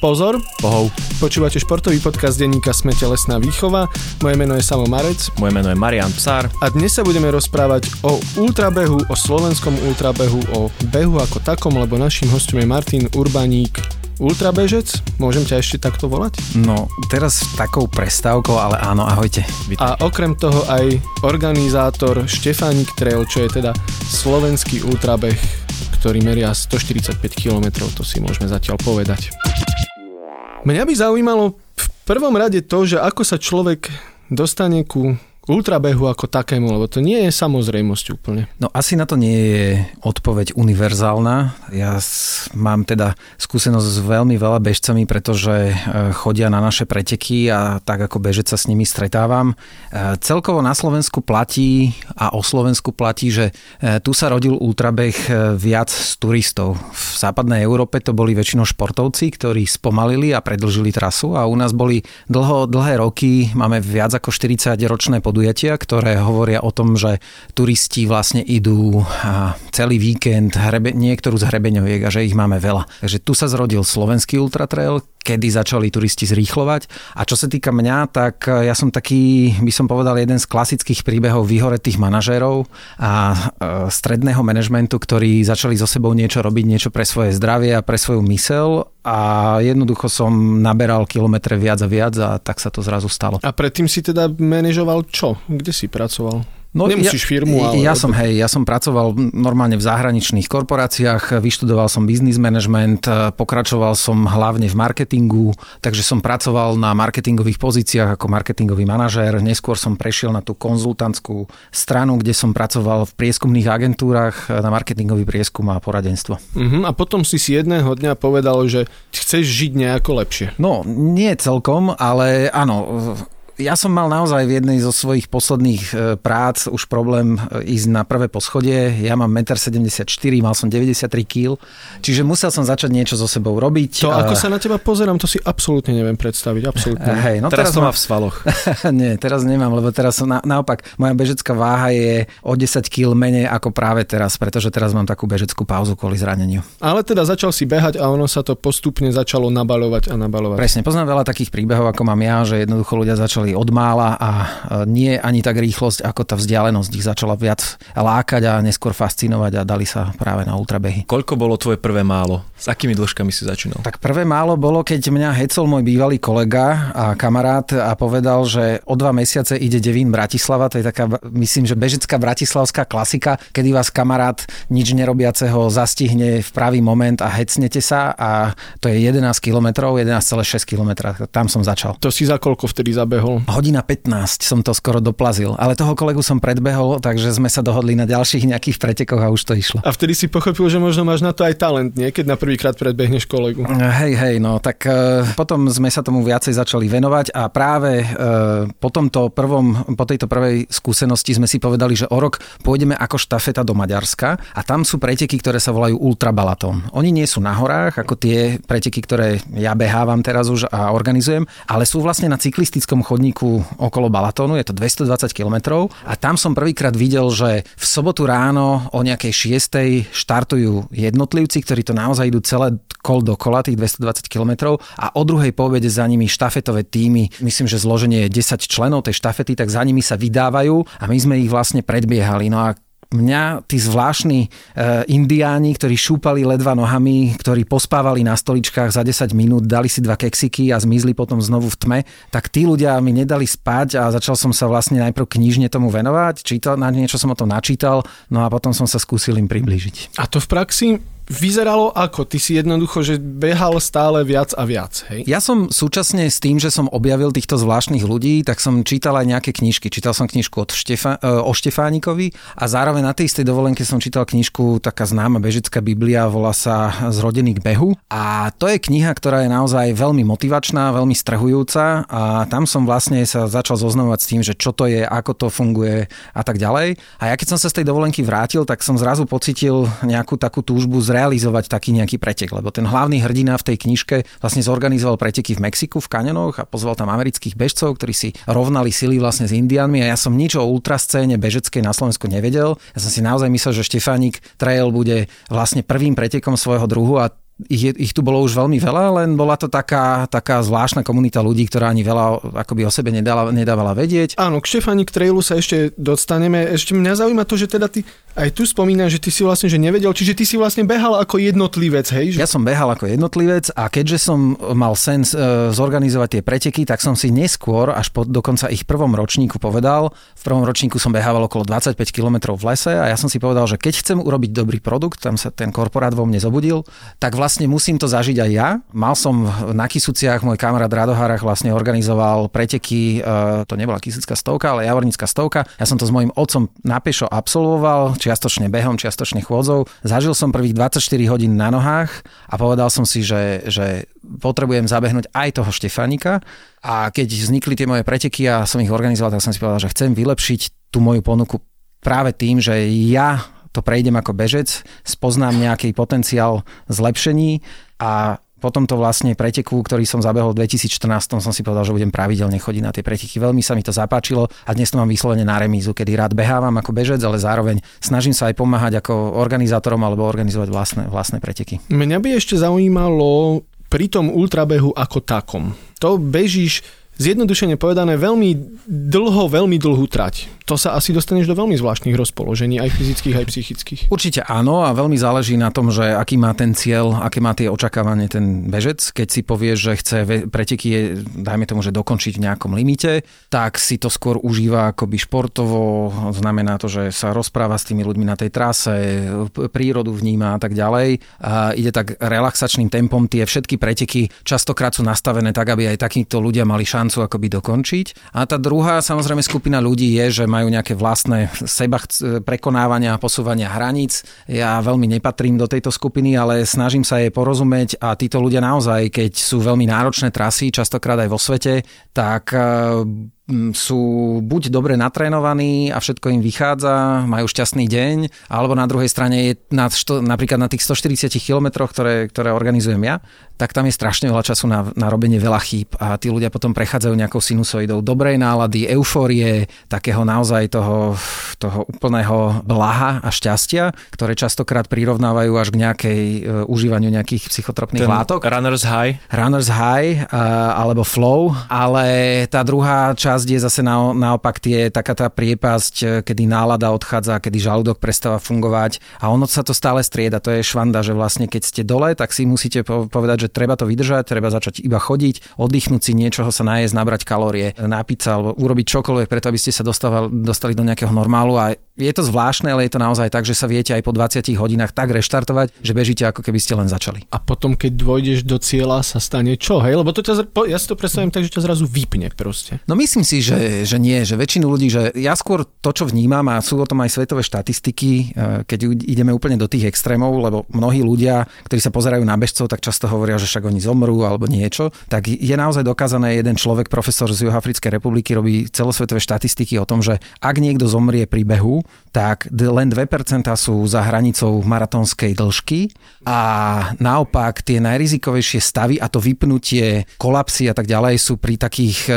Pozor, Pohov. počúvate športový podcast denníka Sme telesná výchova. Moje meno je Samo Marec Moje meno je Marian Psár. a dnes sa budeme rozprávať o ultrabehu, o slovenskom ultrabehu, o behu ako takom, lebo našim hostom je Martin Urbaník, ultrabežec. Môžem ťa ešte takto volať? No, teraz takou prestávkou, ale áno, ahojte. A okrem toho aj organizátor Štefánik Trail, čo je teda slovenský ultrabeh, ktorý meria 145 km, to si môžeme zatiaľ povedať. Mňa by zaujímalo v prvom rade to, že ako sa človek dostane ku ultrabehu ako takému, lebo to nie je samozrejmosť úplne. No asi na to nie je odpoveď univerzálna. Ja mám teda skúsenosť s veľmi veľa bežcami, pretože e, chodia na naše preteky a tak ako bežec sa s nimi stretávam. E, Celkovo na Slovensku platí a o Slovensku platí, že e, tu sa rodil ultrabeh viac z turistov. V západnej Európe to boli väčšinou športovci, ktorí spomalili a predlžili trasu a u nás boli dlho, dlhé roky, máme viac ako 40 ročné podujatia, ktoré hovoria o tom, že turisti vlastne idú celý víkend hrebe, niektorú z hrebeňoviek a že ich máme veľa. Takže tu sa zrodil slovenský ultratrail, kedy začali turisti zrýchlovať. A čo sa týka mňa, tak e, ja som taký, by som povedal, jeden z klasických príbehov vyhoretých manažérov a e, stredného manažmentu, ktorí začali so sebou niečo robiť, niečo pre svoje zdravie a pre svoju mysel a jednoducho som naberal kilometre viac a viac a tak sa to zrazu stalo. A predtým si teda manažoval čo? Kde si pracoval? Nemusíš ja, firmu, ale... Ja som, hej, ja som pracoval normálne v zahraničných korporáciách, vyštudoval som business management, pokračoval som hlavne v marketingu, takže som pracoval na marketingových pozíciách ako marketingový manažér. Neskôr som prešiel na tú konzultantskú stranu, kde som pracoval v prieskumných agentúrach na marketingový prieskum a poradenstvo. Uh-huh. A potom si si jedného dňa povedal, že chceš žiť nejako lepšie. No, nie celkom, ale áno, ja som mal naozaj v jednej zo svojich posledných e, prác už problém e, ísť na prvé poschodie. Ja mám 1,74 m, mal som 93 kg, čiže musel som začať niečo so sebou robiť. To, ako sa na teba pozerám, to si absolútne neviem predstaviť. Absolútne. Hej, no teraz, teraz, to má v svaloch. Nie, teraz nemám, lebo teraz som na, naopak, moja bežecká váha je o 10 kg menej ako práve teraz, pretože teraz mám takú bežeckú pauzu kvôli zraneniu. Ale teda začal si behať a ono sa to postupne začalo nabalovať a nabalovať. Presne, poznám veľa takých príbehov, ako mám ja, že jednoducho ľudia začali od mála a nie ani tak rýchlosť, ako tá vzdialenosť ich začala viac lákať a neskôr fascinovať a dali sa práve na ultrabehy. Koľko bolo tvoje prvé málo? S akými dĺžkami si začínal? Tak prvé málo bolo, keď mňa hecol môj bývalý kolega a kamarát a povedal, že o dva mesiace ide Devín Bratislava, to je taká, myslím, že bežecká bratislavská klasika, kedy vás kamarát nič nerobiaceho zastihne v pravý moment a hecnete sa a to je 11 km, 11,6 km, tam som začal. To si za koľko vtedy zabehol? Hodina 15 som to skoro doplazil, ale toho kolegu som predbehol, takže sme sa dohodli na ďalších nejakých pretekoch a už to išlo. A vtedy si pochopil, že možno máš na to aj talent, nie? Keď na prvýkrát predbehneš kolegu. Hej, hej, no tak e, potom sme sa tomu viacej začali venovať a práve e, po tomto prvom, po tejto prvej skúsenosti sme si povedali, že o rok pôjdeme ako štafeta do Maďarska a tam sú preteky, ktoré sa volajú ultrabalatón. Oni nie sú na horách, ako tie preteky, ktoré ja behávam teraz už a organizujem, ale sú vlastne na cyklistickom chodníku okolo Balatónu, je to 220 km a tam som prvýkrát videl, že v sobotu ráno o nejakej 6. štartujú jednotlivci, ktorí to naozaj idú celé kol dokola, tých 220 km a o druhej po obede za nimi štafetové týmy, myslím, že zloženie je 10 členov tej štafety, tak za nimi sa vydávajú a my sme ich vlastne predbiehali. No a mňa tí zvláštni e, indiáni, ktorí šúpali ledva nohami, ktorí pospávali na stoličkách za 10 minút, dali si dva keksiky a zmizli potom znovu v tme, tak tí ľudia mi nedali spať a začal som sa vlastne najprv knižne tomu venovať, čítal, na niečo som o tom načítal, no a potom som sa skúsil im priblížiť. A to v praxi vyzeralo ako? Ty si jednoducho, že behal stále viac a viac, hej? Ja som súčasne s tým, že som objavil týchto zvláštnych ľudí, tak som čítal aj nejaké knižky. Čítal som knižku od Štefa, e, o Štefánikovi a zároveň na tej istej dovolenke som čítal knižku, taká známa bežická biblia, volá sa Zrodený k behu. A to je kniha, ktorá je naozaj veľmi motivačná, veľmi strhujúca a tam som vlastne sa začal zoznamovať s tým, že čo to je, ako to funguje a tak ďalej. A ja keď som sa z tej dovolenky vrátil, tak som zrazu pocitil nejakú takú túžbu zrealizovať taký nejaký pretek, lebo ten hlavný hrdina v tej knižke vlastne zorganizoval preteky v Mexiku, v kaňonoch a pozval tam amerických bežcov, ktorí si rovnali sily vlastne s Indianmi a ja som nič o ultrascéne bežeckej na Slovensku nevedel. Ja som si naozaj myslel, že Štefánik Trail bude vlastne prvým pretekom svojho druhu a ich, ich tu bolo už veľmi veľa, len bola to taká, taká zvláštna komunita ľudí, ktorá ani veľa akoby o sebe nedala, nedávala vedieť. Áno, k Štefánik Trailu sa ešte dostaneme. Ešte mňa zaujíma to, že teda ty aj tu spomínaš, že ty si vlastne že nevedel, čiže ty si vlastne behal ako jednotlivec, hej? Ja som behal ako jednotlivec a keďže som mal sen e, zorganizovať tie preteky, tak som si neskôr, až po dokonca ich prvom ročníku povedal, v prvom ročníku som behával okolo 25 km v lese a ja som si povedal, že keď chcem urobiť dobrý produkt, tam sa ten korporát vo mne zobudil, tak vlastne musím to zažiť aj ja. Mal som na Kisuciach, môj kamarát Radoharach vlastne organizoval preteky, e, to nebola Kisucká stovka, ale Javornická stovka. Ja som to s mojim otcom na pešo absolvoval, čiastočne behom, čiastočne chôdzou. Zažil som prvých 24 hodín na nohách a povedal som si, že, že potrebujem zabehnúť aj toho Štefánika. A keď vznikli tie moje preteky a som ich organizoval, tak som si povedal, že chcem vylepšiť tú moju ponuku práve tým, že ja to prejdem ako bežec, spoznám nejaký potenciál zlepšení a po tomto vlastne preteku, ktorý som zabehol v 2014, som si povedal, že budem pravidelne chodiť na tie preteky. Veľmi sa mi to zapáčilo a dnes to mám vyslovene na remízu, kedy rád behávam ako bežec, ale zároveň snažím sa aj pomáhať ako organizátorom alebo organizovať vlastné, vlastné preteky. Mňa by ešte zaujímalo pri tom ultrabehu ako takom. To bežíš zjednodušene povedané veľmi dlho, veľmi dlhú trať. To sa asi dostaneš do veľmi zvláštnych rozpoložení, aj fyzických, aj psychických. Určite áno a veľmi záleží na tom, že aký má ten cieľ, aké má tie očakávanie ten bežec. Keď si povie, že chce preteky, dajme tomu, že dokončiť v nejakom limite, tak si to skôr užíva akoby športovo, znamená to, že sa rozpráva s tými ľuďmi na tej trase, prírodu vníma a tak ďalej. A ide tak relaxačným tempom, tie všetky preteky častokrát sú nastavené tak, aby aj takíto ľudia mali šancu šancu akoby dokončiť. A tá druhá samozrejme skupina ľudí je, že majú nejaké vlastné seba prekonávania a posúvania hraníc. Ja veľmi nepatrím do tejto skupiny, ale snažím sa jej porozumieť a títo ľudia naozaj, keď sú veľmi náročné trasy, častokrát aj vo svete, tak sú buď dobre natrénovaní a všetko im vychádza, majú šťastný deň, alebo na druhej strane je na, što, napríklad na tých 140 kilometroch, ktoré, ktoré organizujem ja, tak tam je strašne veľa času na, na robenie veľa chýb a tí ľudia potom prechádzajú nejakou sinusoidou dobrej nálady, eufórie, takého naozaj toho, toho úplného blaha a šťastia, ktoré častokrát prirovnávajú až k nejakej uh, užívaniu nejakých psychotropných Ten látok. Runner's high. Runner's high uh, alebo flow, ale tá druhá časť časť je zase na, naopak tie, taká tá priepasť, e, kedy nálada odchádza, kedy žalúdok prestáva fungovať a ono sa to stále strieda. To je švanda, že vlastne keď ste dole, tak si musíte povedať, že treba to vydržať, treba začať iba chodiť, oddychnúť si niečoho sa najesť, nabrať kalórie, napiť sa alebo urobiť čokoľvek preto, aby ste sa dostali, dostali do nejakého normálu a je to zvláštne, ale je to naozaj tak, že sa viete aj po 20 hodinách tak reštartovať, že bežíte ako keby ste len začali. A potom, keď dôjdeš do cieľa, sa stane čo, hej? Lebo to ťa, ja si to predstavím tak, že ťa zrazu vypne proste. No myslím si, že, že nie, že väčšinu ľudí, že ja skôr to, čo vnímam, a sú o tom aj svetové štatistiky, e, keď ideme úplne do tých extrémov, lebo mnohí ľudia, ktorí sa pozerajú na bežcov, tak často hovoria, že však oni zomrú alebo niečo, tak je naozaj dokázané, jeden človek, profesor z Juhoafrickej republiky, robí celosvetové štatistiky o tom, že ak niekto zomrie pri behu, tak len 2% sú za hranicou maratónskej dĺžky a naopak tie najrizikovejšie stavy a to vypnutie, kolapsy a tak ďalej sú pri takých e,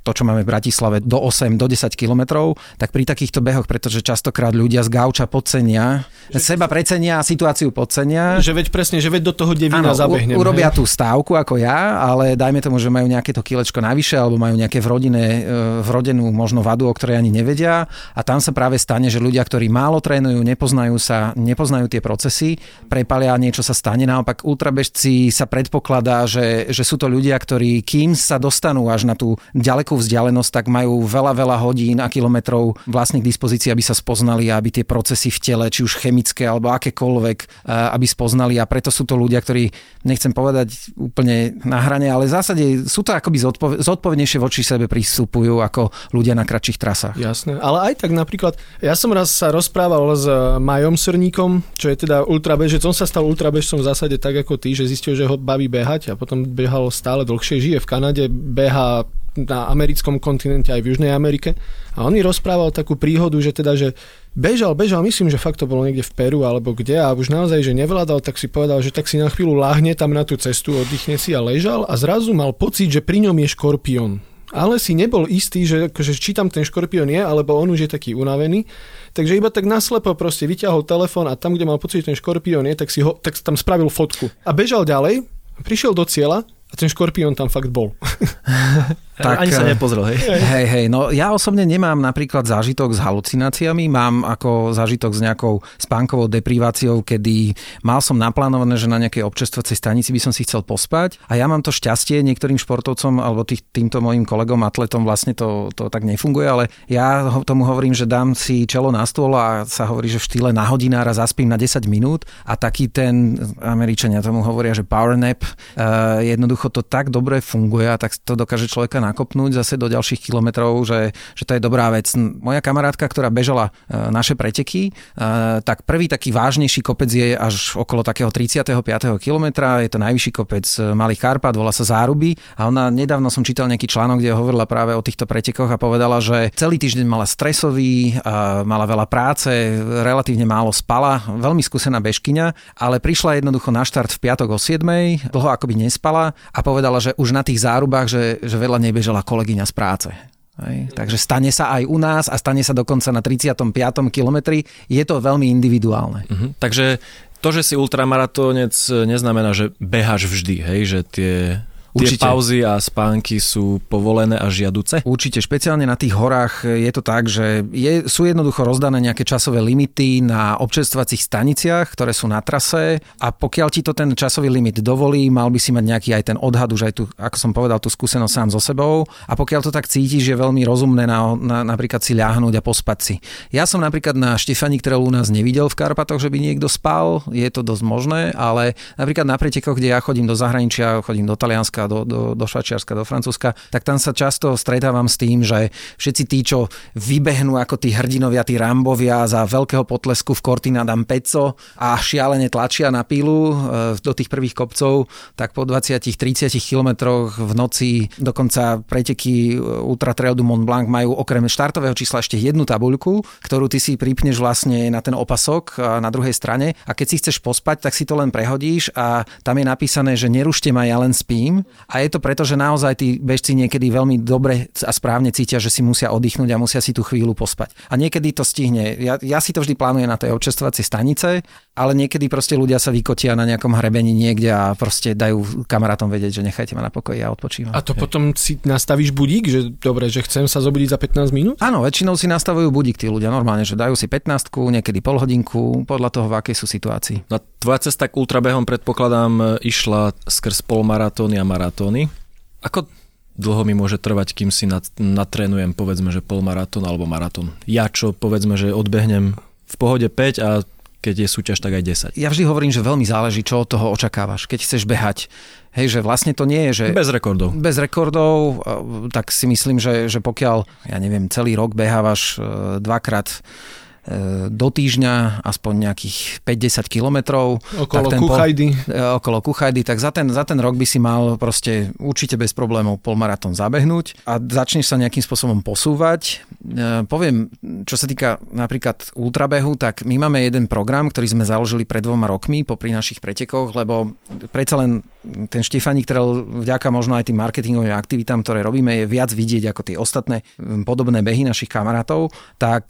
to, čo máme v Bratislave, do 8, do 10 kilometrov, tak pri takýchto behoch, pretože častokrát ľudia z gauča podcenia, že seba precenia a situáciu podcenia. Že veď presne, že veď do toho devina zabehnem. Urobia hej. tú stávku ako ja, ale dajme tomu, že majú nejaké to kilečko navyše alebo majú nejaké v rodine, e, vrodenú možno vadu, o ktorej ani nevedia a tam sa práve stane, že ľudia, ktorí málo trénujú, nepoznajú sa, nepoznajú tie procesy, prepalia, niečo sa stane. Naopak ultrabežci sa predpokladá, že, že sú to ľudia, ktorí kým sa dostanú až na tú ďaleko veľkú vzdialenosť, tak majú veľa, veľa hodín a kilometrov vlastných dispozícií, aby sa spoznali a aby tie procesy v tele, či už chemické alebo akékoľvek, aby spoznali a preto sú to ľudia, ktorí, nechcem povedať úplne na hrane, ale v zásade sú to akoby zodpov- zodpovednejšie voči sebe pristupujú ako ľudia na kratších trasách. Jasné, ale aj tak napríklad, ja som raz sa rozprával s Majom Srníkom, čo je teda ultrabežec, on sa stal ultrabežcom v zásade tak ako ty, že zistil, že ho baví behať a potom behal stále dlhšie, žije v Kanade, beha na americkom kontinente aj v Južnej Amerike. A on mi rozprával takú príhodu, že teda, že bežal, bežal, myslím, že fakt to bolo niekde v Peru alebo kde a už naozaj, že nevládal, tak si povedal, že tak si na chvíľu láhne tam na tú cestu, oddychne si a ležal a zrazu mal pocit, že pri ňom je škorpión ale si nebol istý, že, že či tam ten škorpión je, alebo on už je taký unavený. Takže iba tak naslepo proste vyťahol telefón a tam, kde mal pocit, že ten škorpión je, tak, si ho, tak tam spravil fotku. A bežal ďalej, prišiel do cieľa a ten škorpión tam fakt bol. tak, Ani sa nepozrel, hej? Hej, hej, no ja osobne nemám napríklad zážitok s halucináciami, mám ako zážitok s nejakou spánkovou depriváciou, kedy mal som naplánované, že na nejakej občerstvacej stanici by som si chcel pospať a ja mám to šťastie niektorým športovcom alebo tých, týmto mojim kolegom atletom vlastne to, to tak nefunguje, ale ja tomu hovorím, že dám si čelo na stôl a sa hovorí, že v štýle na hodinára zaspím na 10 minút a taký ten, Američania tomu hovoria, že power nap, uh, jednoducho jednoducho to tak dobre funguje a tak to dokáže človeka nakopnúť zase do ďalších kilometrov, že, že to je dobrá vec. Moja kamarátka, ktorá bežala e, naše preteky, e, tak prvý taký vážnejší kopec je až okolo takého 35. kilometra, je to najvyšší kopec e, Malých Karpat, volá sa Záruby a ona nedávno som čítal nejaký článok, kde hovorila práve o týchto pretekoch a povedala, že celý týždeň mala stresový, mala veľa práce, relatívne málo spala, veľmi skúsená bežkyňa, ale prišla jednoducho na štart v piatok o 7, dlho akoby nespala a povedala, že už na tých zárubách, že, že vedľa nej bežala kolegyňa z práce. Hej. Takže stane sa aj u nás a stane sa dokonca na 35. kilometri. Je to veľmi individuálne. Uh-huh. Takže to, že si ultramaratónec, neznamená, že beháš vždy, hej? že tie Určite. Tie pauzy a spánky sú povolené a žiaduce? Určite, špeciálne na tých horách je to tak, že je, sú jednoducho rozdané nejaké časové limity na občerstvacích staniciach, ktoré sú na trase a pokiaľ ti to ten časový limit dovolí, mal by si mať nejaký aj ten odhad, už aj tu, ako som povedal, tú skúsenosť sám so sebou a pokiaľ to tak cítiš, je veľmi rozumné na, na, napríklad si ľahnúť a pospať si. Ja som napríklad na Štefani, ktoré u nás nevidel v Karpatoch, že by niekto spal, je to dosť možné, ale napríklad na pretekoch, kde ja chodím do zahraničia, chodím do Talianska, Nemecka, do, do, do Švačiarska, do Francúzska, tak tam sa často stretávam s tým, že všetci tí, čo vybehnú ako tí hrdinovia, tí rambovia za veľkého potlesku v Cortina d'Ampezzo a šialene tlačia na pílu e, do tých prvých kopcov, tak po 20-30 kilometroch v noci dokonca preteky Ultra Trail du Mont Blanc majú okrem štartového čísla ešte jednu tabuľku, ktorú ty si pripneš vlastne na ten opasok na druhej strane. A keď si chceš pospať, tak si to len prehodíš a tam je napísané, že nerušte ma, ja len spím a je to preto, že naozaj tí bežci niekedy veľmi dobre a správne cítia, že si musia oddychnúť a musia si tú chvíľu pospať. A niekedy to stihne. Ja, ja si to vždy plánujem na tej občerstvovacej stanice, ale niekedy proste ľudia sa vykotia na nejakom hrebení niekde a proste dajú kamarátom vedieť, že nechajte ma na pokoji a odpočívam. A to potom si nastavíš budík, že dobre, že chcem sa zobudiť za 15 minút? Áno, väčšinou si nastavujú budík tí ľudia normálne, že dajú si 15, niekedy pol hodinku, podľa toho, v akej sú situácii. No, tvoja cesta k ultrabehom predpokladám išla skrz polmaratóny a maratóny. Ako dlho mi môže trvať, kým si natrénujem, povedzme, že polmaratón alebo maratón. Ja čo, povedzme, že odbehnem v pohode 5 a keď je súťaž, tak aj 10. Ja vždy hovorím, že veľmi záleží, čo od toho očakávaš. Keď chceš behať, hej, že vlastne to nie je, že... Bez rekordov. Bez rekordov, tak si myslím, že, že pokiaľ, ja neviem, celý rok behávaš e, dvakrát E, do týždňa aspoň nejakých 50 kilometrov. Okolo tak ten Kuchajdy. Po, e, okolo Kuchajdy, tak za ten, za ten rok by si mal proste určite bez problémov polmaratón zabehnúť a začneš sa nejakým spôsobom posúvať. E, poviem, čo sa týka napríklad ultrabehu, tak my máme jeden program, ktorý sme založili pred dvoma rokmi popri našich pretekoch, lebo predsa len ten Štefani, ktorý vďaka možno aj tým marketingovým aktivitám, ktoré robíme, je viac vidieť ako tie ostatné podobné behy našich kamarátov, tak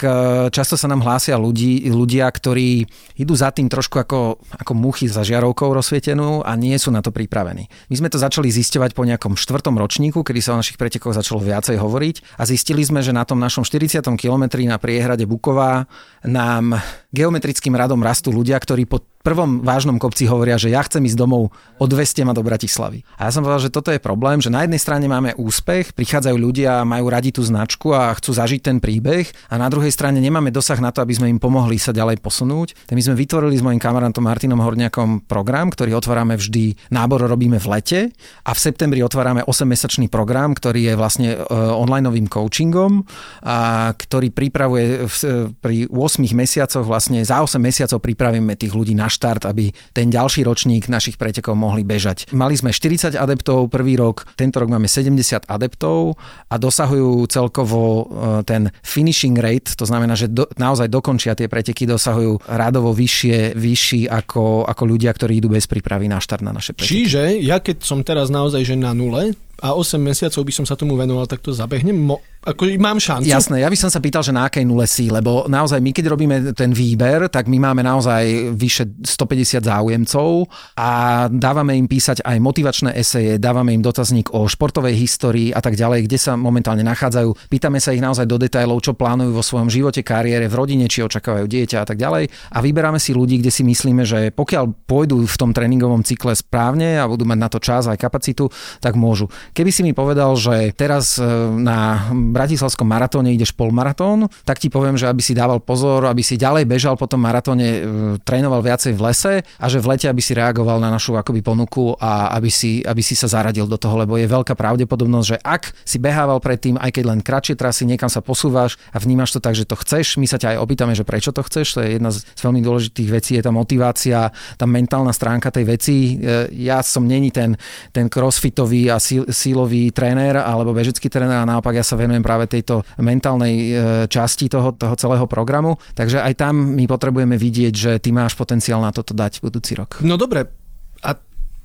často sa nám hlásia ľudí, ľudia, ktorí idú za tým trošku ako, ako muchy za žiarovkou rozsvietenú a nie sú na to pripravení. My sme to začali zisťovať po nejakom štvrtom ročníku, kedy sa o našich pretekoch začalo viacej hovoriť a zistili sme, že na tom našom 40. kilometri na priehrade Buková nám geometrickým radom rastú ľudia, ktorí po prvom vážnom kopci hovoria, že ja chcem ísť domov, odveste ma do Bratislavy. A ja som povedal, že toto je problém, že na jednej strane máme úspech, prichádzajú ľudia, majú radi tú značku a chcú zažiť ten príbeh a na druhej strane nemáme dosah na to, aby sme im pomohli sa ďalej posunúť. Tak my sme vytvorili s mojim kamarátom Martinom Horniakom program, ktorý otvárame vždy, nábor robíme v lete a v septembri otvárame 8-mesačný program, ktorý je vlastne e, online coachingom, a ktorý pripravuje v, pri 8 mesiacoch, vlastne za 8 mesiacov pripravíme tých ľudí na štart, aby ten ďalší ročník našich pretekov mohli bežať. Mali sme 40 adeptov prvý rok, tento rok máme 70 adeptov a dosahujú celkovo e, ten finishing rate, to znamená, že do, naozaj dokončia tie preteky, dosahujú rádovo vyššie, vyšší ako, ako ľudia, ktorí idú bez prípravy na štart na naše preteky. Čiže ja keď som teraz naozaj že na nule, a 8 mesiacov by som sa tomu venoval, tak to zabehnem? Mo- ako mám šancu? Jasné, ja by som sa pýtal, že na akej nule si, lebo naozaj my keď robíme ten výber, tak my máme naozaj vyše 150 záujemcov a dávame im písať aj motivačné eseje, dávame im dotazník o športovej histórii a tak ďalej, kde sa momentálne nachádzajú. Pýtame sa ich naozaj do detailov, čo plánujú vo svojom živote, kariére, v rodine, či očakávajú dieťa a tak ďalej. A vyberáme si ľudí, kde si myslíme, že pokiaľ pôjdu v tom tréningovom cykle správne a budú mať na to čas aj kapacitu, tak môžu. Keby si mi povedal, že teraz e, na bratislavskom maratóne ideš polmaratón, tak ti poviem, že aby si dával pozor, aby si ďalej bežal po tom maratóne, e, trénoval viacej v lese a že v lete aby si reagoval na našu akoby ponuku a aby si, aby si sa zaradil do toho, lebo je veľká pravdepodobnosť, že ak si behával predtým, aj keď len kratšie trasy, niekam sa posúvaš a vnímaš to tak, že to chceš, my sa ťa aj opýtame, že prečo to chceš, to je jedna z veľmi dôležitých vecí, je tá motivácia, tá mentálna stránka tej veci. E, ja som není ten, ten crossfitový a sílový tréner alebo bežecký tréner a naopak ja sa venujem práve tej tejto mentálnej e, časti toho, toho celého programu. Takže aj tam my potrebujeme vidieť, že ty máš potenciál na toto dať budúci rok. No dobre, a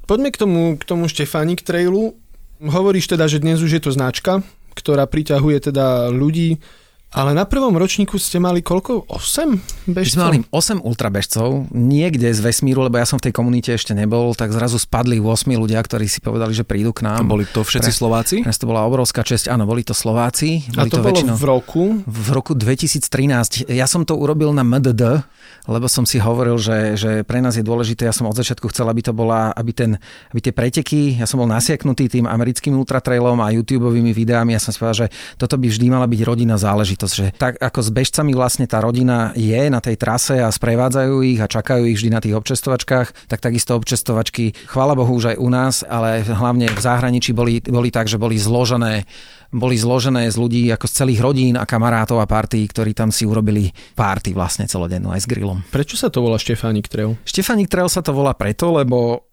poďme k tomu, k tomu Štefánik Trailu. Hovoríš teda, že dnes už je to značka, ktorá priťahuje teda ľudí, ale na prvom ročníku ste mali koľko? 8 bežcov? My sme mali 8 ultrabežcov, niekde z vesmíru, lebo ja som v tej komunite ešte nebol, tak zrazu spadli 8 ľudia, ktorí si povedali, že prídu k nám. A boli to všetci Pre, Slováci? Pre to bola obrovská česť, áno, boli to Slováci. Boli A to, to bolo väčšinou, v roku? V roku 2013. Ja som to urobil na MDD, lebo som si hovoril, že, že pre nás je dôležité, ja som od začiatku chcel, aby to bola, aby, ten, aby tie preteky, ja som bol nasiaknutý tým americkým ultratrailom a YouTube videami, ja som si povedal, že toto by vždy mala byť rodina záležitosť, že tak ako s bežcami vlastne tá rodina je na tej trase a sprevádzajú ich a čakajú ich vždy na tých občestovačkách, tak takisto občestovačky, chvála Bohu už aj u nás, ale hlavne v zahraničí boli, boli tak, že boli zložené boli zložené z ľudí ako z celých rodín a kamarátov a partí, ktorí tam si urobili párty vlastne celodennú aj s grillom. Prečo sa to volá Štefánik Trail? Štefánik Trail sa to volá preto, lebo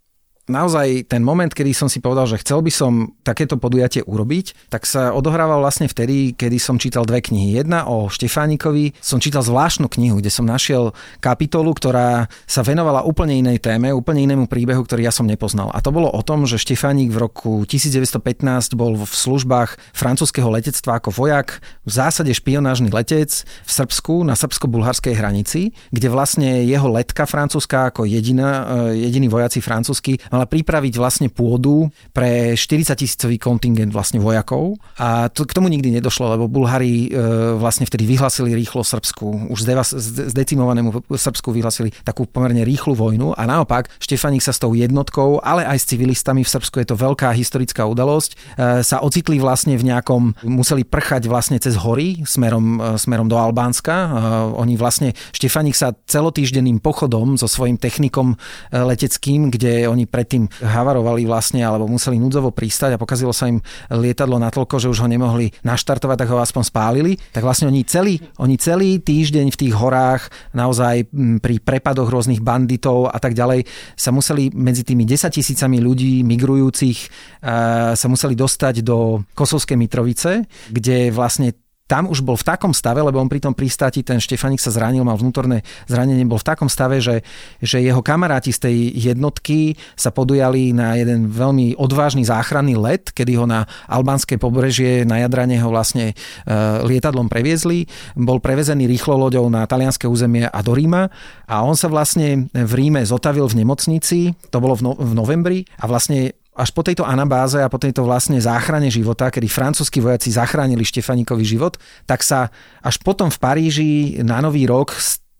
naozaj ten moment, kedy som si povedal, že chcel by som takéto podujatie urobiť, tak sa odohrával vlastne vtedy, kedy som čítal dve knihy. Jedna o Štefánikovi, som čítal zvláštnu knihu, kde som našiel kapitolu, ktorá sa venovala úplne inej téme, úplne inému príbehu, ktorý ja som nepoznal. A to bolo o tom, že Štefánik v roku 1915 bol v službách francúzského letectva ako vojak, v zásade špionážny letec v Srbsku na srbsko-bulharskej hranici, kde vlastne jeho letka francúzska ako jediná, e, jediný vojaci francúzsky mala pripraviť vlastne pôdu pre 40 tisícový kontingent vlastne vojakov a to, k tomu nikdy nedošlo, lebo Bulhári e, vlastne vtedy vyhlasili rýchlo Srbsku, už zdecimovanému Srbsku vyhlasili takú pomerne rýchlu vojnu a naopak Štefaník sa s tou jednotkou, ale aj s civilistami v Srbsku je to veľká historická udalosť, e, sa ocitli vlastne v nejakom, museli prchať vlastne cez hory smerom, e, smerom do Albánska. E, oni vlastne, Štefaník sa celotýždenným pochodom so svojím technikom e, leteckým, kde oni pre predtým havarovali vlastne alebo museli núdzovo pristať a pokazilo sa im lietadlo natoľko, že už ho nemohli naštartovať, tak ho aspoň spálili. Tak vlastne oni celý, oni celý týždeň v tých horách naozaj pri prepadoch rôznych banditov a tak ďalej sa museli medzi tými 10 tisícami ľudí migrujúcich sa museli dostať do Kosovskej Mitrovice, kde vlastne tam už bol v takom stave, lebo on pri tom pristáti, ten Štefanik sa zranil, mal vnútorné zranenie, bol v takom stave, že, že jeho kamaráti z tej jednotky sa podujali na jeden veľmi odvážny záchranný let, kedy ho na albánske pobrežie na Jadrane ho vlastne e, lietadlom previezli. Bol prevezený rýchlo loďou na talianské územie a do Ríma a on sa vlastne v Ríme zotavil v nemocnici, to bolo v, no, v novembri a vlastne až po tejto anabáze a po tejto vlastne záchrane života, kedy francúzskí vojaci zachránili Štefaníkový život, tak sa až potom v Paríži na Nový rok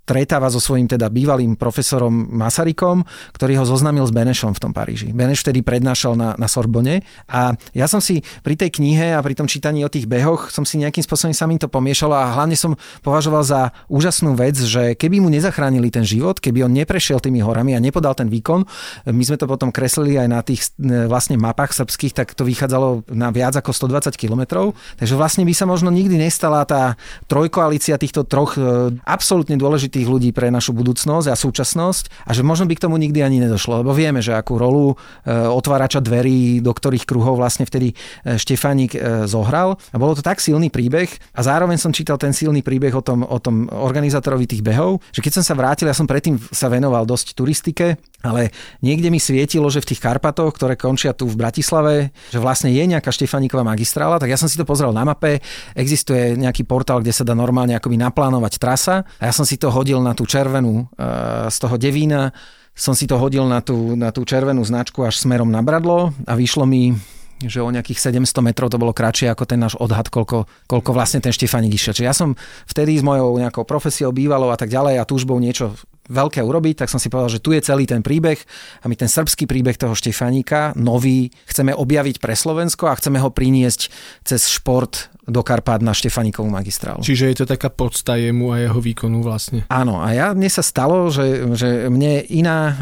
stretáva so svojím teda bývalým profesorom Masarykom, ktorý ho zoznámil s Benešom v tom Paríži. Beneš vtedy prednášal na, na Sorbone a ja som si pri tej knihe a pri tom čítaní o tých behoch som si nejakým spôsobom sa mi to pomiešalo a hlavne som považoval za úžasnú vec, že keby mu nezachránili ten život, keby on neprešiel tými horami a nepodal ten výkon, my sme to potom kreslili aj na tých e, vlastne mapách srbských, tak to vychádzalo na viac ako 120 kilometrov. Takže vlastne by sa možno nikdy nestala tá trojkoalícia týchto troch e, absolútne dôležitých dôležitých ľudí pre našu budúcnosť a súčasnosť a že možno by k tomu nikdy ani nedošlo, lebo vieme, že akú rolu e, otvárača dverí, do ktorých kruhov vlastne vtedy e, Štefánik e, zohral. A bolo to tak silný príbeh a zároveň som čítal ten silný príbeh o tom, o tom organizátorovi tých behov, že keď som sa vrátil, ja som predtým sa venoval dosť turistike, ale niekde mi svietilo, že v tých Karpatoch, ktoré končia tu v Bratislave, že vlastne je nejaká Štefaniková magistrála, tak ja som si to pozrel na mape, existuje nejaký portál, kde sa dá normálne akoby naplánovať trasa a ja som si to hodil na tú červenú uh, z toho Devína, som si to hodil na tú, na tú červenú značku až smerom na Bradlo a vyšlo mi že o nejakých 700 metrov to bolo kratšie ako ten náš odhad, koľko, koľko vlastne ten Štefánik išiel. Čiže ja som vtedy s mojou nejakou profesiou bývalou a tak ďalej a túžbou niečo veľké urobiť, tak som si povedal, že tu je celý ten príbeh a my ten srbský príbeh toho Štefánika, nový, chceme objaviť pre Slovensko a chceme ho priniesť cez šport do Karpát na Štefanikovú magistrálu. Čiže je to taká podsta jemu a jeho výkonu vlastne. Áno, a ja, mne sa stalo, že, že mne iná e,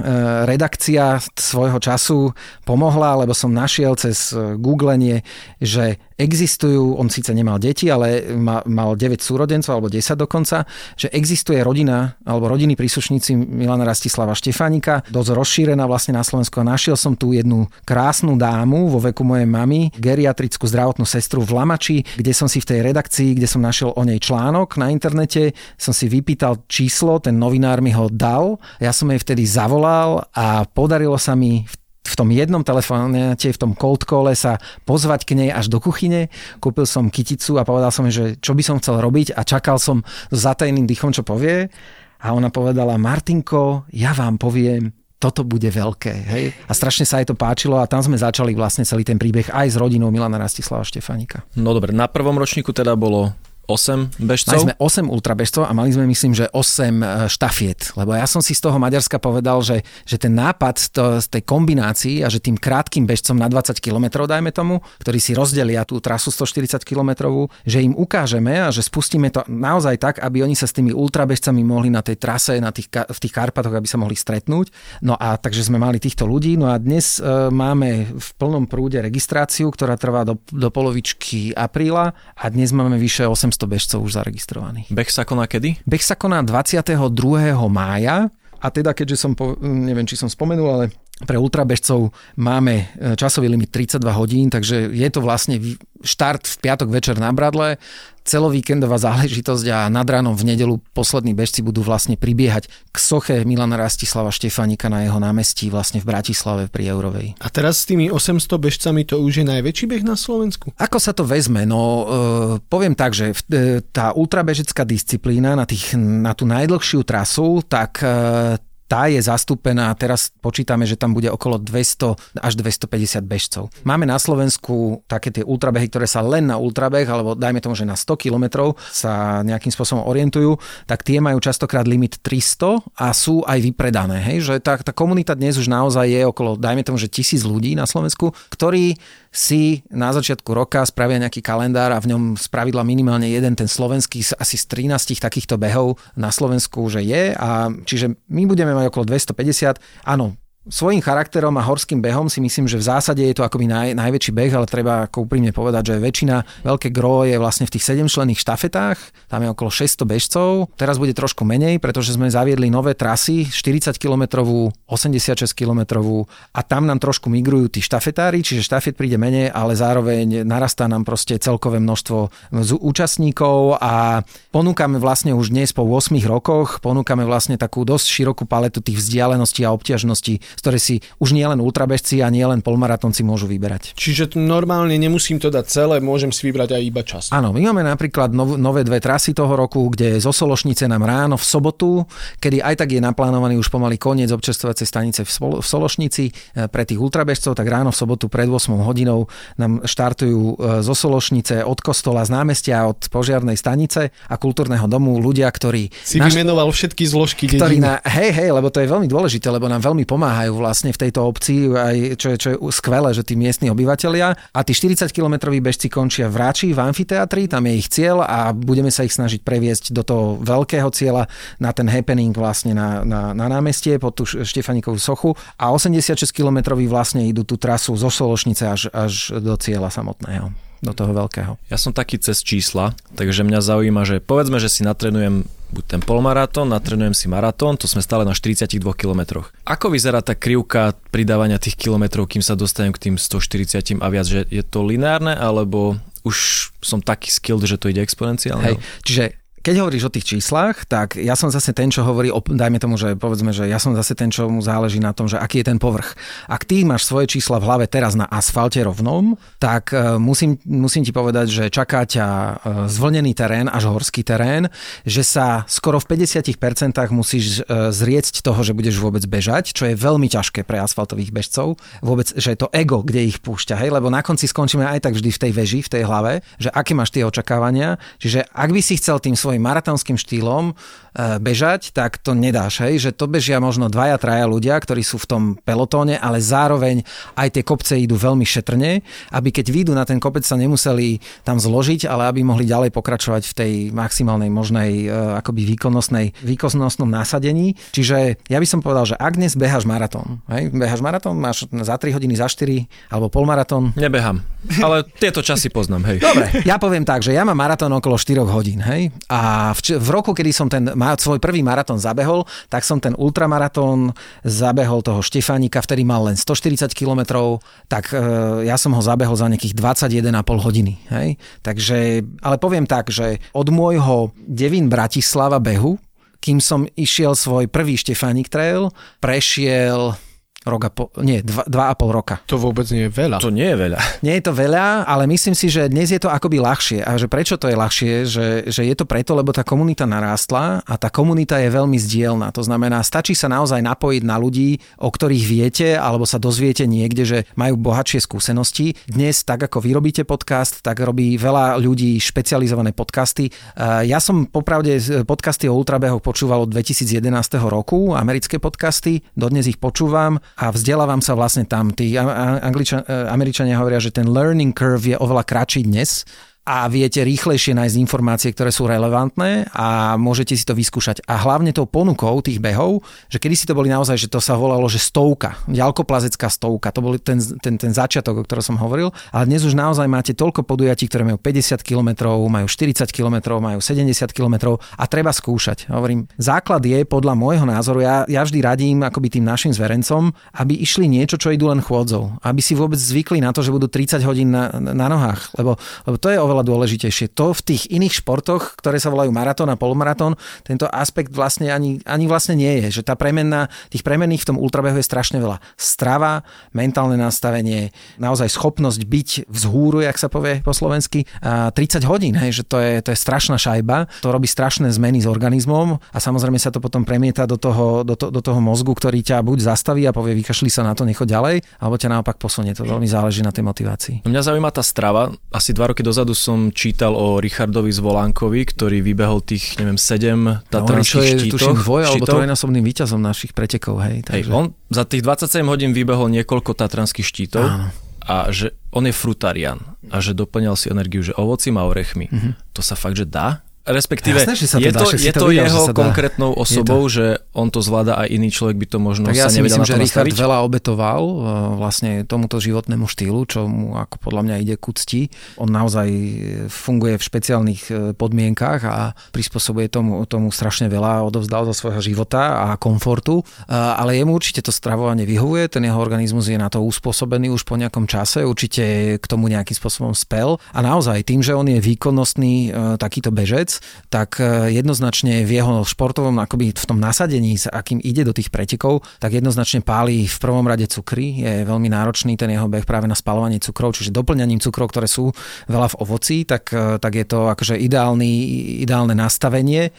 redakcia svojho času pomohla, lebo som našiel cez e, googlenie, že existujú, on síce nemal deti, ale ma, mal 9 súrodencov, alebo 10 dokonca, že existuje rodina, alebo rodiny príslušníci Milana Rastislava Štefánika, dosť rozšírená vlastne na Slovensku a našiel som tu jednu krásnu dámu vo veku mojej mamy, geriatrickú zdravotnú sestru v Lamači, kde som si v tej redakcii, kde som našiel o nej článok na internete, som si vypýtal číslo, ten novinár mi ho dal, ja som jej vtedy zavolal a podarilo sa mi v v tom jednom telefonáte, v tom cold call sa pozvať k nej až do kuchyne. Kúpil som kyticu a povedal som, že čo by som chcel robiť a čakal som s zatajným dýchom, čo povie. A ona povedala, Martinko, ja vám poviem, toto bude veľké. Hej? A strašne sa jej to páčilo a tam sme začali vlastne celý ten príbeh aj s rodinou Milana Rastislava Štefanika. No dobre, na prvom ročníku teda bolo 8 bežcov? Mali sme 8 ultrabežcov a mali sme myslím, že 8 e, štafiet. Lebo ja som si z toho Maďarska povedal, že, že ten nápad to, z tej kombinácii a že tým krátkým bežcom na 20 km, dajme tomu, ktorí si rozdelia tú trasu 140 km, že im ukážeme a že spustíme to naozaj tak, aby oni sa s tými ultrabežcami mohli na tej trase, na tých, v tých Karpatoch, aby sa mohli stretnúť. No a takže sme mali týchto ľudí. No a dnes e, máme v plnom prúde registráciu, ktorá trvá do, do polovičky apríla a dnes máme vyše 800 200 bežcov už zaregistrovaných. Beh sa koná kedy? Beh sa koná 22. mája a teda keďže som, po, neviem či som spomenul, ale pre ultrabežcov máme e, časový limit 32 hodín, takže je to vlastne štart v piatok večer na Bradle, celovíkendová záležitosť a nad ránom v nedelu poslední bežci budú vlastne pribiehať k soche Milana Rastislava Štefanika na jeho námestí vlastne v Bratislave pri Eurovej. A teraz s tými 800 bežcami to už je najväčší beh na Slovensku? Ako sa to vezme? No e, poviem tak, že e, tá ultrabežecká disciplína na, tých, na tú najdlhšiu trasu, tak e, tá je zastúpená, teraz počítame, že tam bude okolo 200 až 250 bežcov. Máme na Slovensku také tie ultrabehy, ktoré sa len na ultrabeh, alebo dajme tomu, že na 100 kilometrov sa nejakým spôsobom orientujú, tak tie majú častokrát limit 300 a sú aj vypredané. Hej? Že tá, tá komunita dnes už naozaj je okolo, dajme tomu, že tisíc ľudí na Slovensku, ktorí si na začiatku roka spravia nejaký kalendár a v ňom spravidla minimálne jeden ten slovenský, asi z 13 takýchto behov na Slovensku, že je. A čiže my budeme mať okolo 250. Áno, svojím charakterom a horským behom si myslím, že v zásade je to akoby naj, najväčší beh, ale treba ako úprimne povedať, že väčšina, veľké gro je vlastne v tých 7 členných štafetách, tam je okolo 600 bežcov, teraz bude trošku menej, pretože sme zaviedli nové trasy, 40 km, 86 km a tam nám trošku migrujú tí štafetári, čiže štafet príde menej, ale zároveň narastá nám proste celkové množstvo účastníkov a ponúkame vlastne už dnes po 8 rokoch, ponúkame vlastne takú dosť širokú paletu tých vzdialeností a obťažností z ktorej si už nie len ultrabežci a nie len polmaratonci môžu vyberať. Čiže normálne nemusím to dať celé, môžem si vybrať aj iba čas. Áno, my máme napríklad nov, nové dve trasy toho roku, kde zo Sološnice nám ráno v sobotu, kedy aj tak je naplánovaný už pomaly koniec občerstvovacej stanice v, v Sološnici e, pre tých ultrabežcov, tak ráno v sobotu pred 8 hodinou nám štartujú e, zo Sološnice od kostola z námestia, od požiarnej stanice a kultúrneho domu ľudia, ktorí... Si naš... vymenoval všetky zložky ktorí na, Hej, hej, lebo to je veľmi dôležité, lebo nám veľmi pomáha pomáhajú vlastne v tejto obci, aj, čo, je, čo je skvelé, že tí miestni obyvateľia. A tí 40-kilometroví bežci končia v Ráči, v amfiteatri, tam je ich cieľ a budeme sa ich snažiť previesť do toho veľkého cieľa na ten happening vlastne na, na, na námestie pod tú Štefanikovú sochu a 86-kilometroví vlastne idú tú trasu zo Sološnice až, až do cieľa samotného do toho veľkého. Ja som taký cez čísla, takže mňa zaujíma, že povedzme, že si natrenujem buď ten polmaratón, natrenujem si maratón, to sme stále na 42 kilometroch. Ako vyzerá tá krivka pridávania tých kilometrov, kým sa dostanem k tým 140 a viac, že je to lineárne, alebo už som taký skilled, že to ide exponenciálne? Hej, čiže keď hovoríš o tých číslach, tak ja som zase ten, čo hovorí, dajme tomu, že povedzme, že ja som zase ten, čo mu záleží na tom, že aký je ten povrch. Ak ty máš svoje čísla v hlave teraz na asfalte rovnom, tak e, musím, musím ti povedať, že čaká ťa e, zvlnený terén až horský terén, že sa skoro v 50% musíš e, zrieť toho, že budeš vôbec bežať, čo je veľmi ťažké pre asfaltových bežcov. Vôbec, že je to ego, kde ich púšťa, hej, lebo na konci skončíme aj tak vždy v tej veži, v tej hlave, že aké máš tie očakávania. Čiže ak by si chcel tým svojim svojim maratónskym štýlom e, bežať, tak to nedáš, hej, že to bežia možno dvaja, traja ľudia, ktorí sú v tom pelotóne, ale zároveň aj tie kopce idú veľmi šetrne, aby keď výjdu na ten kopec sa nemuseli tam zložiť, ale aby mohli ďalej pokračovať v tej maximálnej možnej e, akoby výkonnostnej, výkonnostnom násadení. Čiže ja by som povedal, že ak dnes beháš maratón, hej, beháš maratón, máš za 3 hodiny, za 4 alebo polmaratón. Nebehám, ale tieto časy poznám, hej. Dobre, ja poviem tak, že ja mám maratón okolo 4 hodín, hej, a a v, v roku, kedy som ten svoj prvý maratón zabehol, tak som ten ultramaratón zabehol toho Štefánika, vtedy mal len 140 km, tak e, ja som ho zabehol za nejakých 21,5 hodiny. Hej? Takže, ale poviem tak, že od môjho Devín Bratislava behu, kým som išiel svoj prvý Štefánik trail, prešiel rok a po, nie, dva, dva a pol roka. To vôbec nie je veľa. To nie je veľa. Nie je to veľa, ale myslím si, že dnes je to akoby ľahšie. A že prečo to je ľahšie? Že, že je to preto, lebo tá komunita narástla a tá komunita je veľmi zdielna. To znamená, stačí sa naozaj napojiť na ľudí, o ktorých viete, alebo sa dozviete niekde, že majú bohatšie skúsenosti. Dnes, tak ako vy robíte podcast, tak robí veľa ľudí špecializované podcasty. Ja som popravde podcasty o ultrabehoch počúval od 2011 roku, americké podcasty, dodnes ich počúvam a vzdelávam sa vlastne tam. Tí Angličan, e, Američania hovoria, že ten learning curve je oveľa kratší dnes, a viete rýchlejšie nájsť informácie, ktoré sú relevantné a môžete si to vyskúšať. A hlavne tou ponukou tých behov, že kedy si to boli naozaj, že to sa volalo, že stovka, ďalkoplazecká stovka, to bol ten, ten, ten začiatok, o ktorom som hovoril, ale dnes už naozaj máte toľko podujatí, ktoré majú 50 km, majú 40 km, majú 70 km a treba skúšať. Hovorím, základ je podľa môjho názoru, ja, ja vždy radím akoby tým našim zverencom, aby išli niečo, čo idú len chôdzou, aby si vôbec zvykli na to, že budú 30 hodín na, na nohách, lebo, lebo to je oveľa dôležitejšie. To v tých iných športoch, ktoré sa volajú maratón a polomaratón, tento aspekt vlastne ani, ani vlastne nie je. Že tá premenná, tých premenných v tom ultrabehu je strašne veľa. Strava, mentálne nastavenie, naozaj schopnosť byť vzhúru, jak sa povie po slovensky, a 30 hodín, hej, že to je, to je strašná šajba, to robí strašné zmeny s organizmom a samozrejme sa to potom premieta do toho, do, to, do toho mozgu, ktorý ťa buď zastaví a povie vykašli sa na to, nechoď ďalej, alebo ťa naopak posunie. To veľmi záleží na tej motivácii. Mňa zaujíma tá strava. Asi dva roky dozadu som čítal o Richardovi Zvolánkovi, ktorý vybehol tých, neviem, 7 tatranských no, štítoch. Tuším, dvoj alebo trojnásobným víťazom našich pretekov. Hej, takže... hej, on za tých 27 hodín vybehol niekoľko tatranských štítov. Áno. A že on je frutarian a že doplňal si energiu, že ovocím a orechmi. Mm-hmm. To sa fakt, že dá? Respektíve Jasné, že sa to je, dá, to, je to, to videl, jeho konkrétnou osobou, to. že on to zvláda a iný človek by to možno tak ja sa si myslím, že Richard veľa obetoval e, vlastne tomuto životnému štýlu, čo mu ako podľa mňa ide ku cti. On naozaj funguje v špeciálnych e, podmienkach a prispôsobuje tomu, tomu strašne veľa, odovzdal zo svojho života a komfortu, e, ale jemu určite to stravovanie vyhovuje, ten jeho organizmus je na to uspôsobený už po nejakom čase, určite k tomu nejakým spôsobom spel a naozaj tým, že on je výkonnostný takýto bežec, tak e, jednoznačne v jeho športovom, akoby v tom nasadení, s akým ide do tých pretekov, tak jednoznačne páli v prvom rade cukry. Je veľmi náročný ten jeho beh práve na spalovanie cukrov, čiže doplňaním cukrov, ktoré sú veľa v ovoci, tak, e, tak je to akože ideálny, ideálne nastavenie.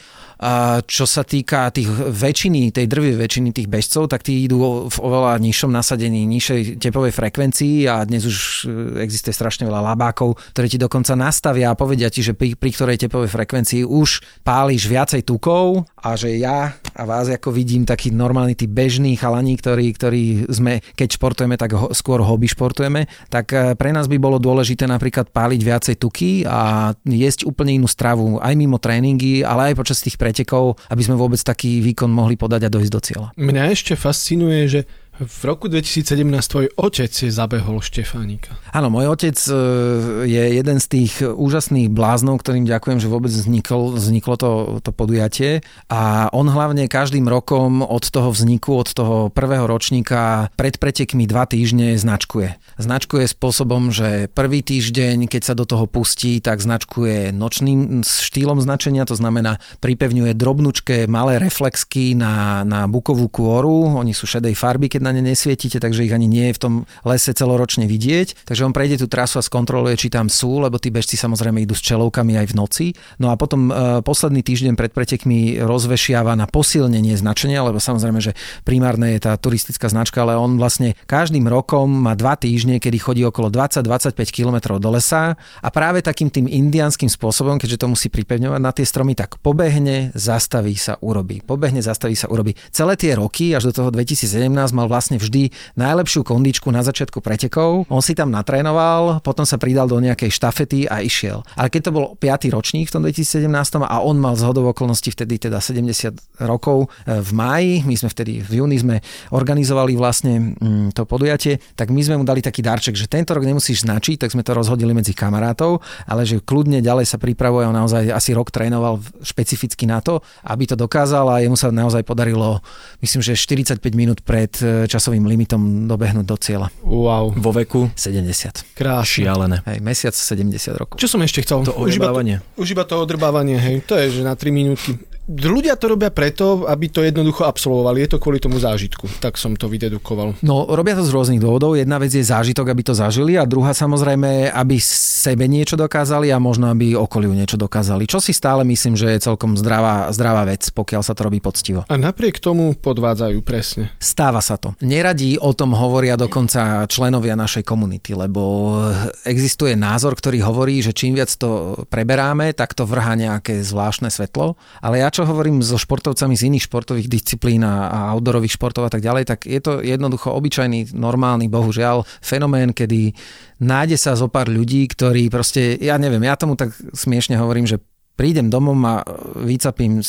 Čo sa týka tých väčšiny, tej drvej väčšiny tých bežcov, tak tí idú v oveľa nižšom nasadení, nižšej tepovej frekvencii a dnes už e, existuje strašne veľa labákov, ktoré ti dokonca nastavia a povedia ti, že pri, pri ktorej tepovej frekvencii už páliš viacej tukov a že ja a vás ako vidím taký normálny tí bežní chalani, ktorí, ktorí sme, keď športujeme, tak ho, skôr hobby športujeme, tak e, pre nás by bolo dôležité napríklad páliť viacej tuky a jesť úplne inú stravu aj mimo tréningy, ale aj počas tých pre pretekov, aby sme vôbec taký výkon mohli podať a dojsť do cieľa. Mňa ešte fascinuje, že V roku 2017 tvoj otec je zabehol Štefánika. Áno, môj otec e, je jeden z tých úžasných bláznov, ktorým ďakujem, že vôbec vznikol, vzniklo to, to podujatie. A on hlavne každým rokom od toho vzniku, od toho prvého ročníka pred pretekmi dva týždne značkuje. Značkuje spôsobom, že prvý týždeň, keď sa do toho pustí, tak značkuje nočným štýlom značenia, to znamená pripevňuje drobnučké malé reflexky na, na bukovú kôru. Oni sú šedej farby, keď na ne nesvietite, takže ich ani nie je v tom lese celoročne vidieť. Takže on prejde tú trasu a skontroluje, či tam sú, lebo tí bežci samozrejme idú s čelovkami aj v noci. No a potom e, posledný týždeň pred pretekmi rozvešiava na posilnenie značenia, lebo samozrejme, že primárne je tá turistická značka, ale on vlastne každým rokom má dva týždne, kedy chodí okolo 20-25 km do lesa a práve takým tým indianským spôsobom, keďže to musí pripevňovať na tie stromy, tak pobehne, zastaví sa, urobí. Pobehne, zastaví sa, urobí. Celé tie roky až do toho 2017 mal vlastne vždy najlepšiu kondičku na začiatku pretekov. On si tam natrénoval, potom sa pridal do nejakej štafety a išiel. Ale keď to bol 5. ročník v tom 2017 a on mal zhodov okolností vtedy teda 70 rokov e, v máji, my sme vtedy v júni sme organizovali vlastne mm, to podujatie, tak my sme mu dali taký darček, že tento rok nemusíš značiť, tak sme to rozhodili medzi kamarátov, ale že kľudne ďalej sa pripravuje, on naozaj asi rok trénoval špecificky na to, aby to dokázal a jemu sa naozaj podarilo, myslím, že 45 minút pred e, časovým limitom dobehnúť do cieľa. Wow. Vo veku 70. Krásne. šialené. Hej, mesiac 70 rokov. Čo som ešte chcel? To už, iba to, už iba to odrbávanie, hej. To je, že na 3 minútky. Ľudia to robia preto, aby to jednoducho absolvovali. Je to kvôli tomu zážitku. Tak som to vydedukoval. No, robia to z rôznych dôvodov. Jedna vec je zážitok, aby to zažili a druhá samozrejme, aby sebe niečo dokázali a možno aby okoliu niečo dokázali. Čo si stále myslím, že je celkom zdravá, zdravá vec, pokiaľ sa to robí poctivo. A napriek tomu podvádzajú presne. Stáva sa to. Neradí o tom hovoria dokonca členovia našej komunity, lebo existuje názor, ktorý hovorí, že čím viac to preberáme, tak to vrhá nejaké zvláštne svetlo. Ale ja čo hovorím so športovcami z iných športových disciplín a outdoorových športov a tak ďalej, tak je to jednoducho obyčajný, normálny, bohužiaľ, fenomén, kedy nájde sa zo pár ľudí, ktorí proste, ja neviem, ja tomu tak smiešne hovorím, že prídem domov a vycapím e,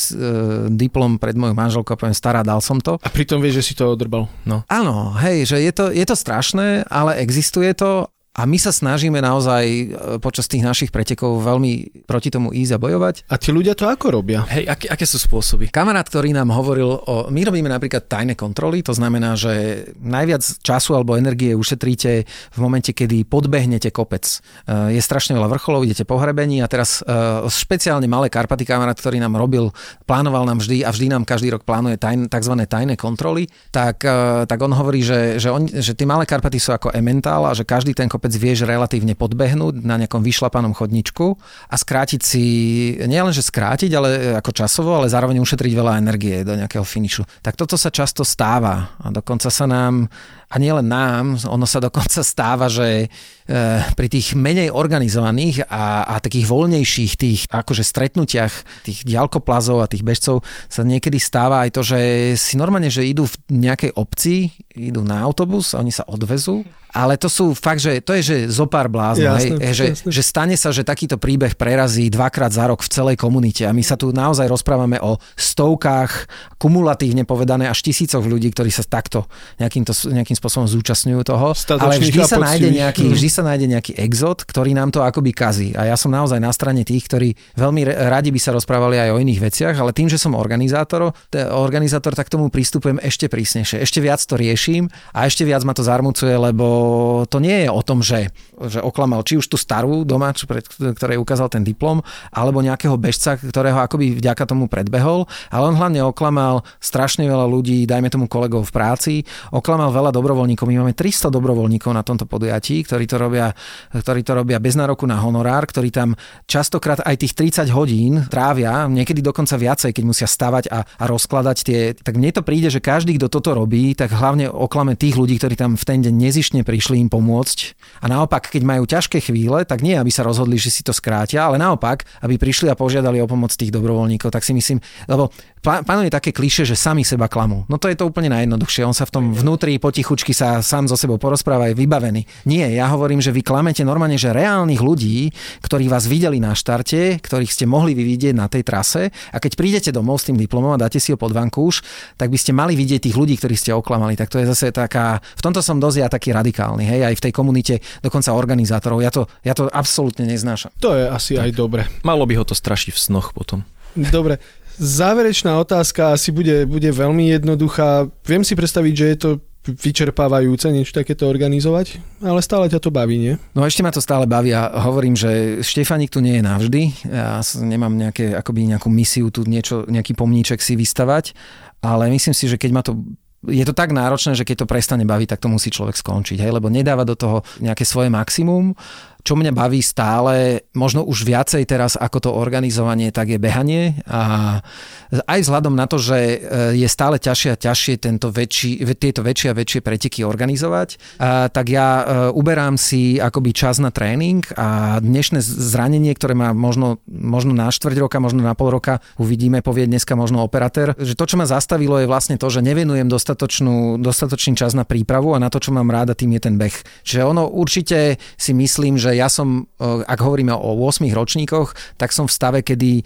diplom pred moju manželkou a poviem, stará, dal som to. A pritom vieš, že si to odrbal. No. Áno, hej, že je to, je to strašné, ale existuje to a my sa snažíme naozaj e, počas tých našich pretekov veľmi proti tomu ísť a bojovať. A tí ľudia to ako robia? Hej, aké, aké sú spôsoby? Kamarát, ktorý nám hovoril o... My robíme napríklad tajné kontroly, to znamená, že najviac času alebo energie ušetríte v momente, kedy podbehnete kopec. E, Je strašne veľa vrcholov, idete po hrebení a teraz e, špeciálne malé Karpaty kamarát, ktorý nám robil, plánoval nám vždy a vždy nám každý rok plánuje tajn, tzv. tajné kontroly, tak, tak on hovorí, že, že, on, že tie malé Karpaty sú ako ementál a že každý ten kopec vieš relatívne podbehnúť na nejakom vyšlapanom chodničku a skrátiť si, nielenže skrátiť, ale ako časovo, ale zároveň ušetriť veľa energie do nejakého finišu. Tak toto sa často stáva a dokonca sa nám a nielen nám, ono sa dokonca stáva, že e, pri tých menej organizovaných a, a takých voľnejších tých akože stretnutiach tých ďalkoplazov a tých bežcov sa niekedy stáva aj to, že si normálne, že idú v nejakej obci, idú na autobus, oni sa odvezú ale to sú fakt, že to je, že zo pár bláznov, hej, Jasné, že, jasné. že stane sa, že takýto príbeh prerazí dvakrát za rok v celej komunite. A my sa tu naozaj rozprávame o stovkách, kumulatívne povedané až tisícoch ľudí, ktorí sa takto nejakým, to, nejakým spôsobom zúčastňujú toho, ale Statočných vždy a sa, nájde nejaký, Mhm. vždy sa nájde nejaký exot, ktorý nám to akoby kazí. A ja som naozaj na strane tých, ktorí veľmi radi by sa rozprávali aj o iných veciach, ale tým, že som organizátor, organizátor, tak tomu pristupujem ešte prísnejšie, ešte viac to riešim a ešte viac ma to zarmucuje, lebo to nie je o tom, že, že oklamal či už tú starú doma, čo pred, ktorej ukázal ten diplom, alebo nejakého bežca, ktorého akoby vďaka tomu predbehol, ale on hlavne oklamal strašne veľa ľudí, dajme tomu kolegov v práci, oklamal veľa dobrovoľníkov. My máme 300 dobrovoľníkov na tomto podujatí, ktorí to robia, ktorí to robia bez nároku na honorár, ktorí tam častokrát aj tých 30 hodín trávia, niekedy dokonca viacej, keď musia stavať a, a rozkladať tie. Tak mne to príde, že každý, kto toto robí, tak hlavne oklame tých ľudí, ktorí tam v ten deň nezišne prišli im pomôcť. A naopak, keď majú ťažké chvíle, tak nie, aby sa rozhodli, že si to skrátia, ale naopak, aby prišli a požiadali o pomoc tých dobrovoľníkov. Tak si myslím, lebo panuje také kliše, že sami seba klamú. No to je to úplne najjednoduchšie. On sa v tom vnútri potichučky sa sám so sebou porozpráva, je vybavený. Nie, ja hovorím, že vy klamete normálne, že reálnych ľudí, ktorí vás videli na štarte, ktorých ste mohli vyvidieť na tej trase a keď prídete domov s tým diplomom a dáte si ho pod vankúš, tak by ste mali vidieť tých ľudí, ktorých ste oklamali. Tak to je zase taká, v tomto som dosť ja taký radikálny, hej, aj v tej komunite dokonca organizátorov. Ja to, ja to absolútne neznášam. To je asi tak. aj dobre. Malo by ho to strašiť v snoch potom. Dobre, Záverečná otázka asi bude, bude veľmi jednoduchá. Viem si predstaviť, že je to vyčerpávajúce niečo takéto organizovať, ale stále ťa to baví, nie? No ešte ma to stále baví a hovorím, že Štefanik tu nie je navždy. Ja nemám nejaké, akoby nejakú misiu tu niečo, nejaký pomníček si vystavať, ale myslím si, že keď ma to je to tak náročné, že keď to prestane baviť, tak to musí človek skončiť, hej? lebo nedáva do toho nejaké svoje maximum čo mňa baví stále, možno už viacej teraz ako to organizovanie, tak je behanie a aj vzhľadom na to, že e, je stále ťažšie a ťažšie tento väčší, tieto väčšie a väčšie preteky organizovať, a, tak ja e, uberám si akoby čas na tréning a dnešné zranenie, ktoré má možno, možno na štvrť roka, možno na pol roka, uvidíme, povie dneska možno operatér, že to, čo ma zastavilo je vlastne to, že nevenujem dostatočný čas na prípravu a na to, čo mám ráda, tým je ten beh. Čiže ono určite si myslím, že ja som, ak hovoríme o 8 ročníkoch, tak som v stave, kedy e,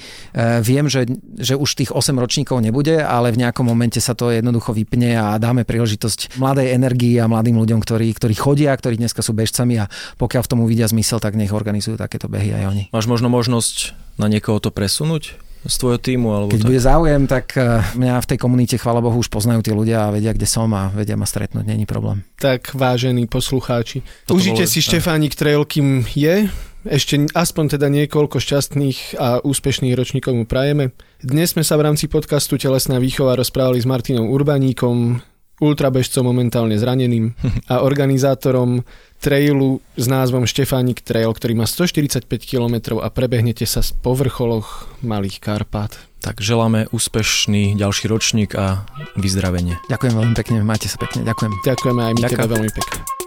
viem, že, že už tých 8 ročníkov nebude, ale v nejakom momente sa to jednoducho vypne a dáme príležitosť mladej energii a mladým ľuďom, ktorí, ktorí chodia, ktorí dneska sú bežcami a pokiaľ v tom uvidia zmysel, tak nech organizujú takéto behy aj oni. Máš možno možnosť na niekoho to presunúť? Z tvojho týmu? Alebo Keď tak? bude záujem, tak e, mňa v tej komunite, chvála Bohu, už poznajú tí ľudia a vedia, kde som a vedia ma stretnúť, není problém. Tak vážení poslucháči, Toto užite bolo, si Štefánik Trail, kým je, ešte aspoň teda niekoľko šťastných a úspešných ročníkov mu prajeme. Dnes sme sa v rámci podcastu Telesná výchova rozprávali s Martinom Urbaníkom, ultrabežcom momentálne zraneným a organizátorom trailu s názvom Štefánik Trail, ktorý má 145 km a prebehnete sa po vrcholoch Malých Karpát. Tak želáme úspešný ďalší ročník a vyzdravenie. Ďakujem veľmi pekne, máte sa pekne, ďakujem. Ďakujeme aj my Ďakujem. tebe veľmi pekne.